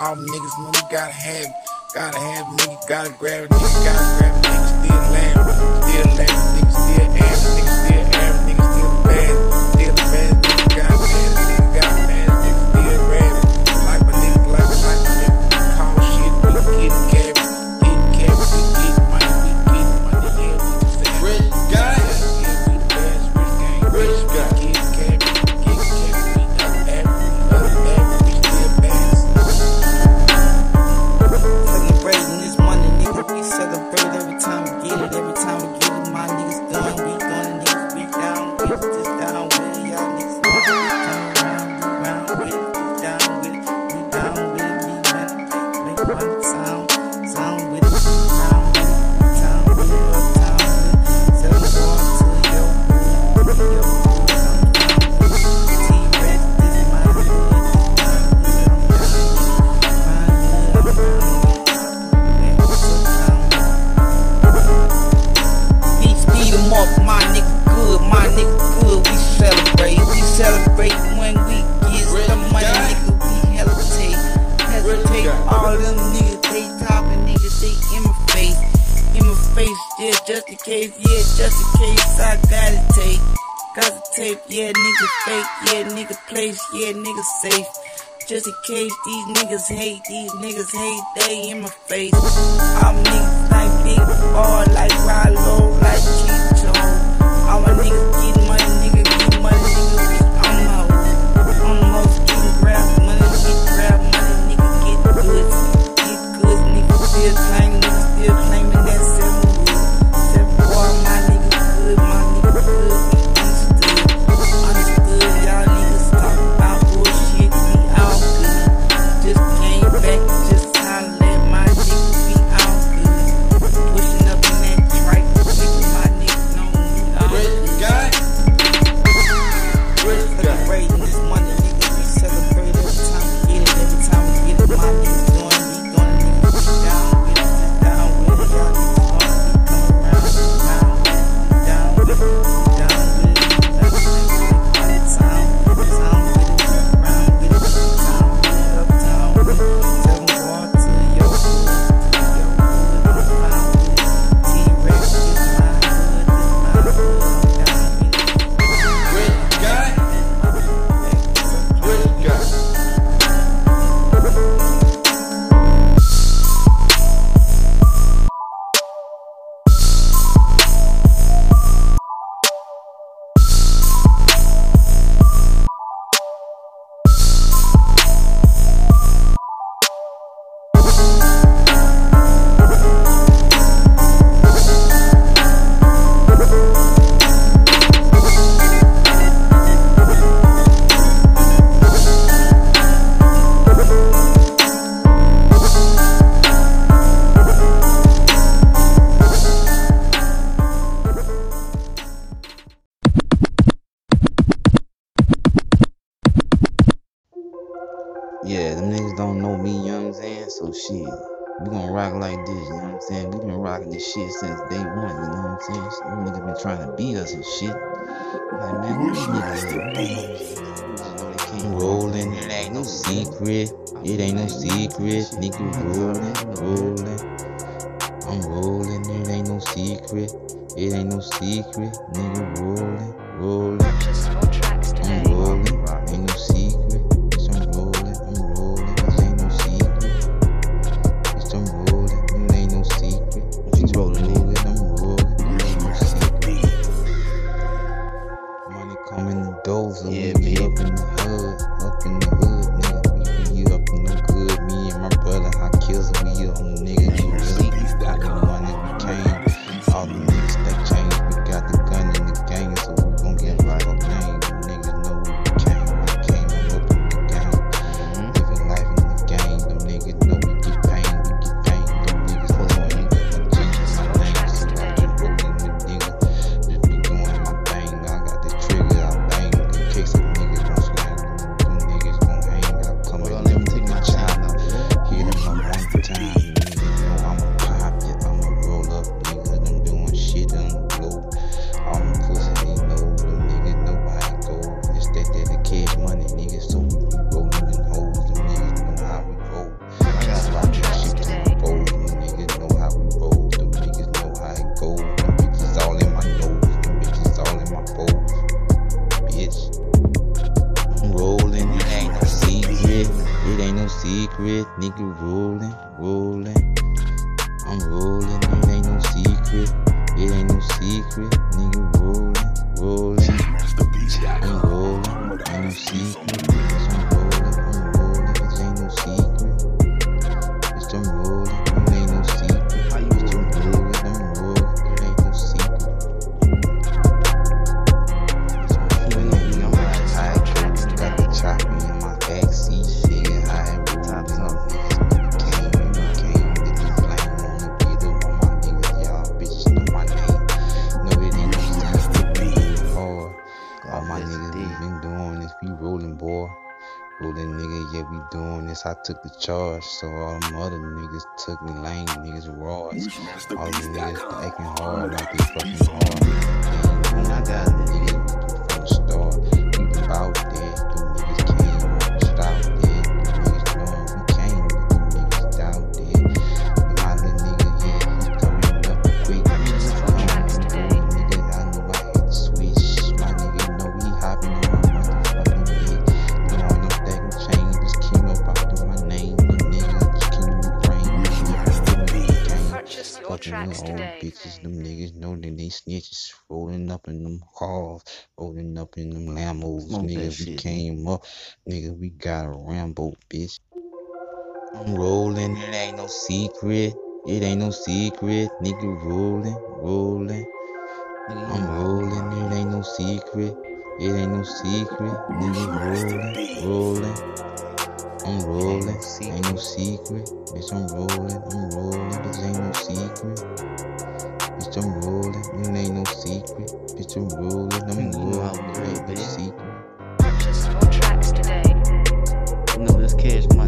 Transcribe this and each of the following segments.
All niggas know we gotta have. Gotta have it, nigga. Gotta grab it, nigga. Gotta grab it. up, my nigga good, my nigga good. We celebrate, we celebrate when we get Rich the money, guy. nigga. We hesitate, hesitate. All them niggas, they talking, niggas, they in my face, in my face. Yeah, just in case, yeah, just in case I gotta take. Got the tape, yeah, nigga fake, yeah, nigga place, yeah, nigga safe. Just in case these niggas hate, these niggas hate, they in my face. I'm niggas like Big Ball, like Rilo, like G nigga, get my nigga, get my nigga. I'm out. I'm lost, getting grabbed. rocking this shit since day one, you know what I'm saying? This nigga been trying to beat us and shit. Like, man, what these niggas like, rolling, it ain't no secret. It ain't no secret. Nigga rolling, rolling. I'm rolling, it ain't no secret. It ain't no secret. Nigga rolling, rolling. It ain't no secret, nigga rolling, rolling. I'm rolling, it ain't no secret. It ain't no secret, nigga rolling, rolling. I'm rolling, ain't no secret. be doing this. I took the charge, so all them other niggas took me lane. niggas rods. All the niggas acting hard like they fucking hard. Yeah, when I got niggas from the start, you out there, you niggas can't stop there. tracks old today. Bitches, them niggas know that they snitches. Rolling up in them cars, rolling up in them Lambos. Nigga, we came up. Nigga, we got a Rambo, bitch. I'm rolling, it ain't no secret. It ain't no secret. Nigga, rolling, rolling. I'm rolling, it ain't no secret. It ain't no secret. Nigga, rolling, rolling. I'm rolling, ain't no secret. Bitch, I'm rolling, I'm rolling, bitch, ain't no secret. Bitch, I'm rolling, it ain't no secret. Bitch, I'm rolling, I'm rolling, ain't no secret. Purchased four tracks today. This kid's.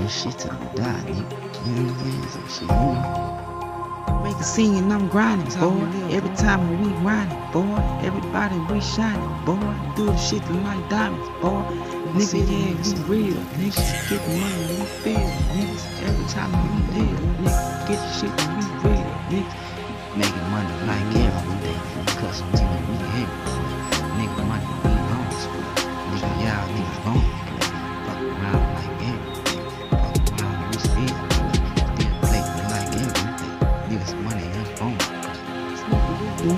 This shit till I die, nigga. You know what I'm saying? So shit, you know. Make a scene and I'm grinding, boy. Every time we grinding, boy. Everybody we shining, boy. Do the shit like diamonds, boy. Nigga, yeah, we real. Niggas get the money, we feel. Niggas, every time we live, niggas get the shit we real. Niggas making money like every day. Cause nigga, we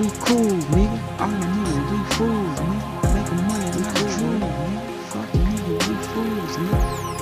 We cool, nigga. All the niggas, we fools, nigga. Making money like true, nigga. Fuck the nigga, we fools, nigga.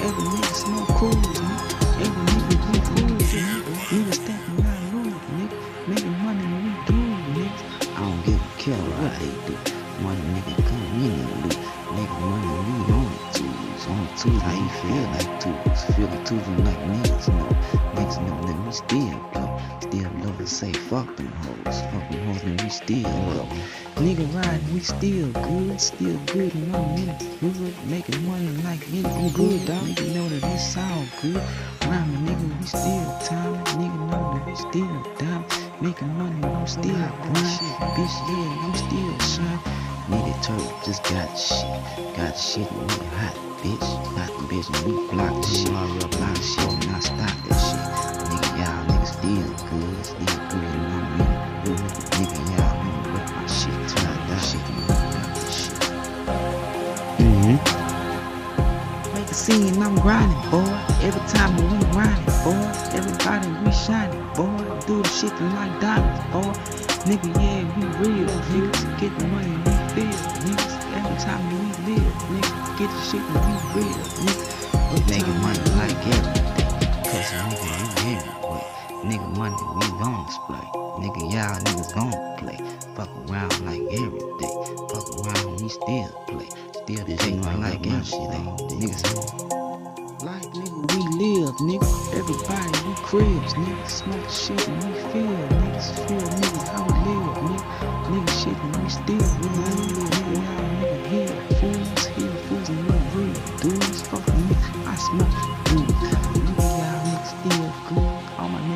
Every nigga smoke cools, nigga. Every nigga we fools, nigga. Nigga stepping out rude, nigga. Making money we do, nigga. I don't give a care what they do. Money nigga come in and loot. Nigga money we on the tools. On the tools, how you feel like tools? Feel the tools you like niggas know. Niggas know that we still blow. Still love to say fuck them hoes. Fuck them hoes and we still love. Nigga riding, we still good, still good and I'm in. Good, making money like anything good, dog. Nigga know that it's all good. Rhyming, nigga, we still time. Nigga know that we still down. Making money, I'm still grind. Bitch, yeah, I'm still shine. Nigga turtle just got shit. Got shit and we hot, bitch. Got the bitch and we block the shit. I real Block the shit and I stop that shit. Nigga, y'all niggas still good, still good and I'm it. Good. Nigga, y'all nigga with my shit I die. Shit and we block this shit. Mm-hmm. Make a scene, I'm grinding, boy. Every time we grinding, boy. Everybody we shining, boy. Do the shit like diamonds, boy. Nigga, yeah, we real, niggas. Get the money, we feel, niggas. Every time we live, niggas. Get the shit and we real, niggas. We making money like every day. Cause nigga, you hear me, boy. Nigga, money, we gon' display. Nigga, y'all niggas gon' play. Fuck around like every day. Fuck around, we still play. Still play like every day. Niggas like nigga, we live, nigga. Everybody, we cribs, nigga. Smoke shit and we feel, niggas feel, nigga, how we live, nigga. Nigga shit and we still, we live,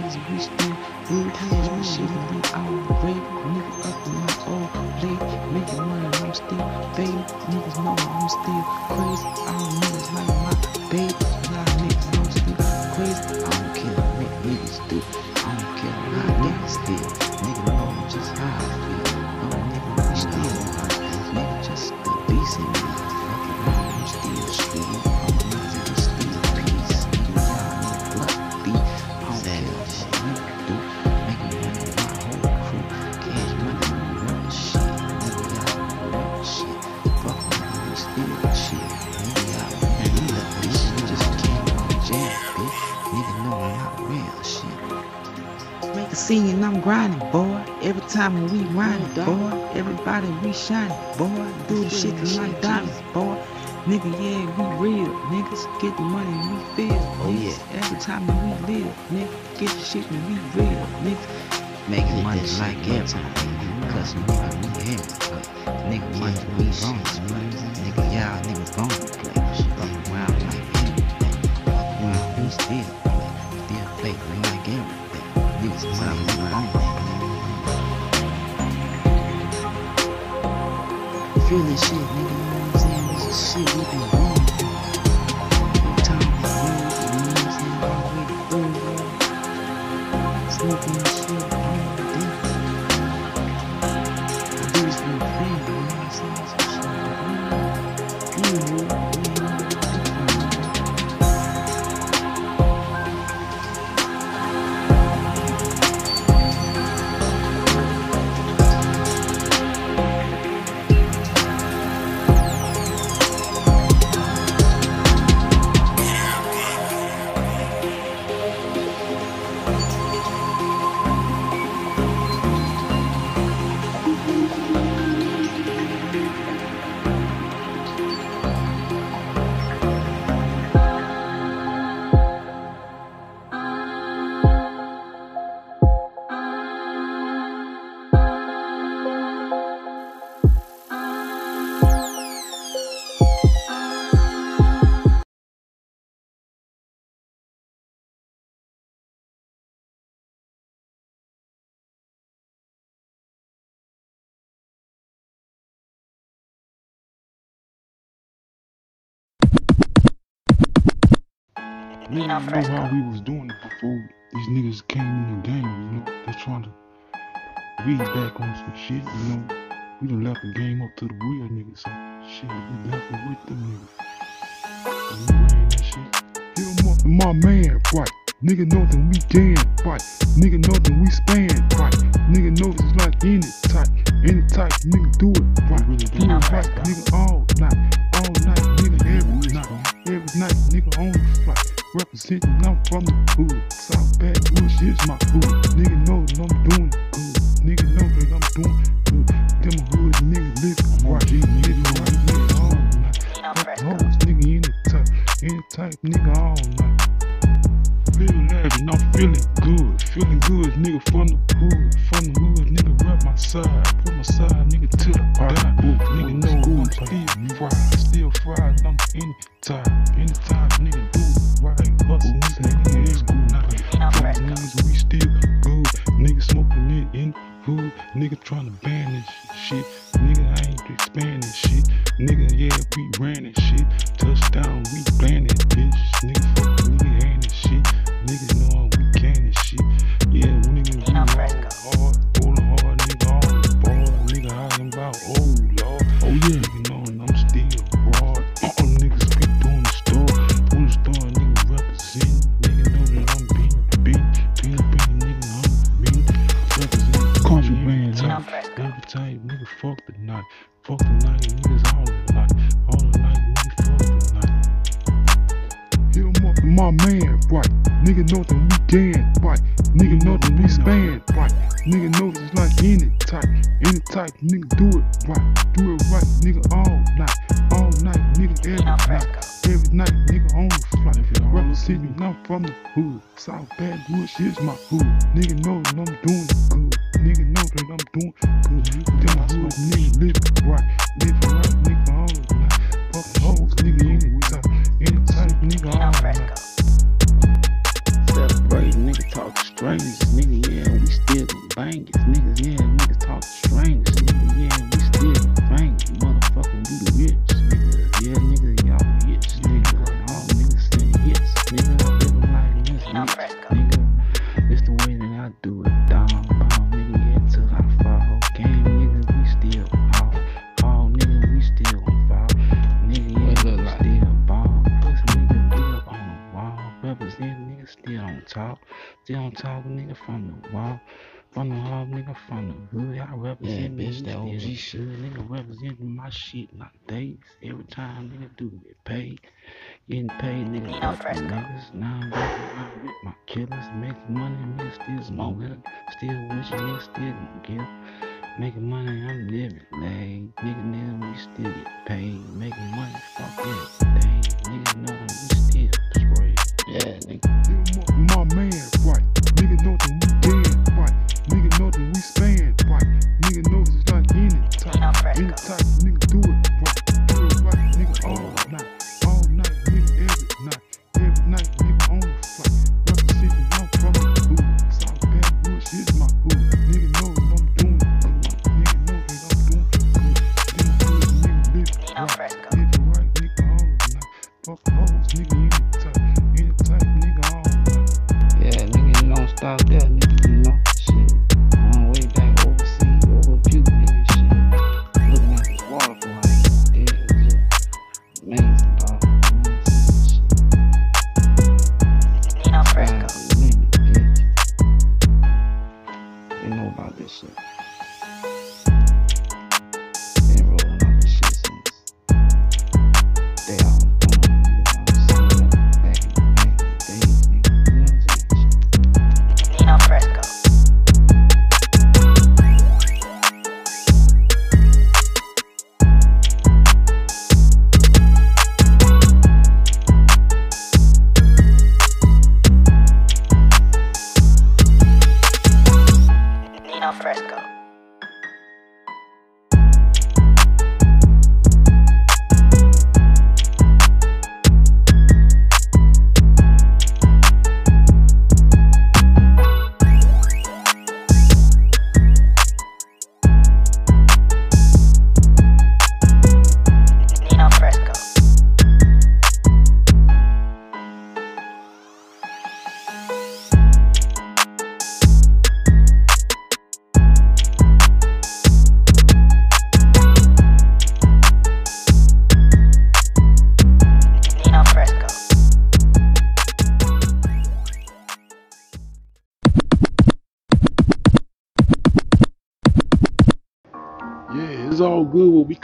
Niggas, we still good. Cause we shit we all great. Nigga up in my old late. Making money, I'm still fading. Niggas know I'm still crazy. All niggas like my baby. Time when we grinding, boy. Everybody we shining, boy. Do the shit like diamonds, boy. Nigga, yeah, we real. Niggas get the money and we feel. Oh, yeah. Every time that we live, nigga, get the shit and we real. Nigga, making money like every Cause nigga, we here. But nigga, money we gon' Nigga, y'all niggas gon' Feel this shit, You didn't know how we was doing it before these niggas came in the game, you know. They're trying to read back on some shit, you know. We done left the game up to the real niggas, so shit, we left it with them niggas. Hit up my man, right? Nigga know that we damn right. Nigga know that we span right. Nigga know it's like any type, any type. Nigga do it right. Really do it right, nigga all night, all night, nigga every night, every night, nigga on the flight representing, I'm from the hood. South Baton Rouge is my hood. Nigga know that I'm doing good. Nigga know that I'm doing good. Them hood nigga live right. Nigga right now. Hoes nigga any type, any type nigga strings, nigga, yeah, we still bangers, niggas, yeah, niggas talk Making money, I'm living, man. nigga, nigga, we still get paid. Making money, fuck everything. Nigga, know we still spray. Yeah, nigga. You my, my man, right? man.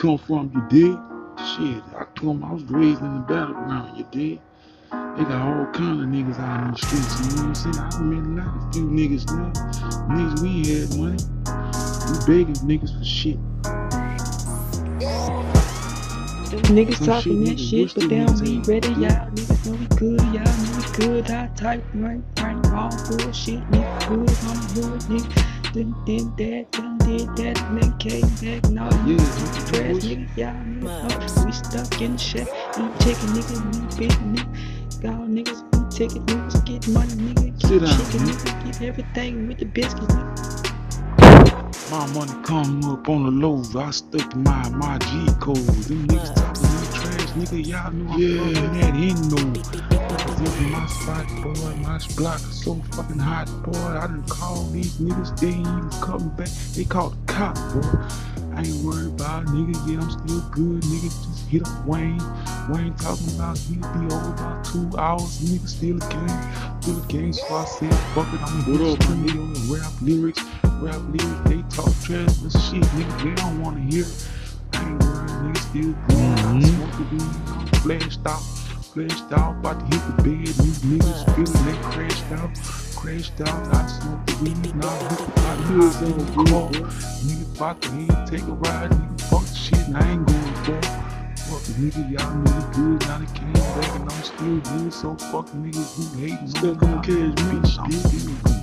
Come from, you dig? Shit, I told 'em I was raised in the battleground, you dig? They got all kind of niggas out in the streets, you know what I'm saying? I met a lot of few niggas now. Niggas we had money. We begging niggas for shit. Them niggas Some talking shit that niggas shit, but they don't be ain't. ready. Y'all niggas know we good, y'all know we good. I type right, right, all bullshit, nigga good, I'm good, nigga. Then did that, then did that, and then came back. Now you Yeah, trash, bullshit. nigga, y'all niggas we stuck in the shit. Eat chicken, nigga, we big nigga. Y'all niggas eat ticket, niggas get money, nigga. Sit Get down, chicken, nigga. nigga, get everything with the biscuit, nigga. My money come up on the low. I stuck to my my G code. Them niggas talking that trash, nigga. Y'all know I'm Yeah. that endo. Look at my spot, boy. My block is so fucking hot, boy. I done called these niggas. They ain't even coming back. They called the cop, boy. I ain't worried about nigga. Yeah, I'm still good, nigga. Just hit up Wayne. Wayne talking about he'll be over about two hours. Nigga, still a game. Still a game. So I said, fuck it. I'm gonna my nigga and rap lyrics. Rap lyrics. They talk trash, but shit, nigga. They don't wanna hear it. I ain't worried, nigga. Still good. I smoke the weed. I'm flashed out. Flashed out. About to hit the bed. These niggas feeling they crashed out. Crashed out. I smoke the weed. Now I hit the pot. Niggas in the car. Nigga about to head, take a ride, nigga, fuck the shit, and I ain't going for. Fuck the nigga, y'all nigga good, now they came back and I'm still good, so fuck niggas who hate hating, still gonna catch me, I'm still good.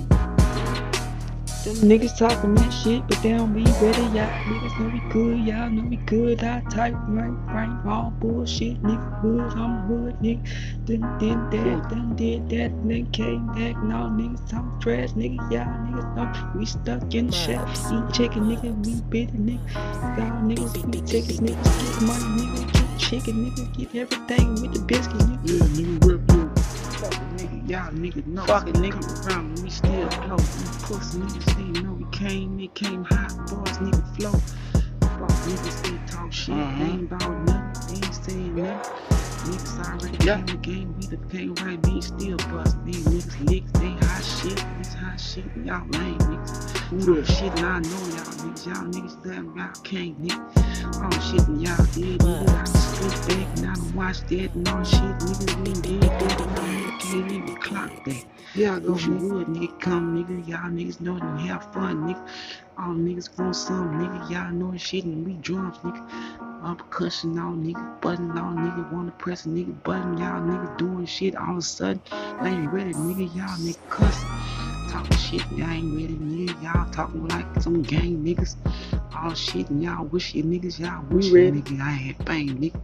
Them niggas talking that shit, but they don't be ready. Y'all niggas know we good, y'all know we good. I type right, right, all bullshit, nigga good, I'm hood, nigga. Then did that, then did that, then came back. Now niggas talk trash, nigga. Y'all niggas know we stuck in the shit. Eat chicken, nigga, we bitty, nigga. Y'all niggas eat tickets, niggas get money, nigga. Get chicken, nigga, get everything with the biscuit, nigga. Yeah, nigga, your Fucking nigga, y'all niggas know. Fucking nigga around, we still flow. We pussy niggas, they know we came, they came hot, boys, nigga flow. Fuck niggas, they talk shit, Uh-huh. they ain't bout nothing, they ain't saying nothing. Niggas already Yeah. came the game, we the came right, they still bust. These niggas licks, they hot shit, this hot shit, y'all lame niggas. Who Talk shit and I know y'all niggas, y'all niggas damn y'all can't nigga. All shit and y'all did, nigga. I just spit back and I done watch that and all shit, nigga. We did that and all nigga can't even clock that. Yeah, I go for wood, nigga. Come, nigga. Y'all niggas know and have fun, nigga. All niggas want some, nigga. Y'all know shit and we drums, nigga. I'm percussion all nigga, button all nigga, wanna press a nigga button, y'all niggas doing shit all of a sudden. I ain't ready, nigga, y'all nigga cuss. Talking shit, y'all ain't ready, nigga. Y'all talking like some gang niggas. All shit, and y'all wish your niggas, y'all wish your nigga I had fame, nigga.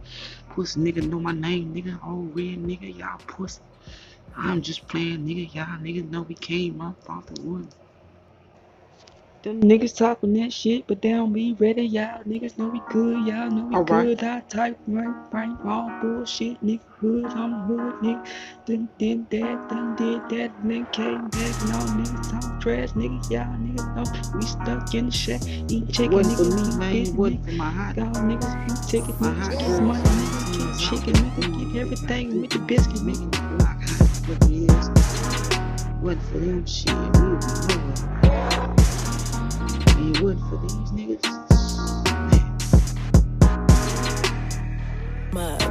Pussy nigga know my name, nigga. Oh, all red nigga, y'all pussy. I'm just playing, nigga. Y'all niggas know we came up off the wood. Them niggas talking that shit, but they don't be ready. Y'all niggas know we good. Y'all know we Alright. good. I type right, right, all bullshit, nigga. Hood, I'm hood, nigga. Then did that, then did that, and then came back. All niggas talk trash, nigga. Y'all niggas know we stuck in the shack. Eat chicken, for nigga. me, eat man. nigga. for my hot. Y'all niggas eat ticket, My hot girl. money, nigga. Get chicken, nigga. Get everything with the biscuit, nigga. Hot, but it is. Wasn't for them shit, we be And it for these niggas. Man. My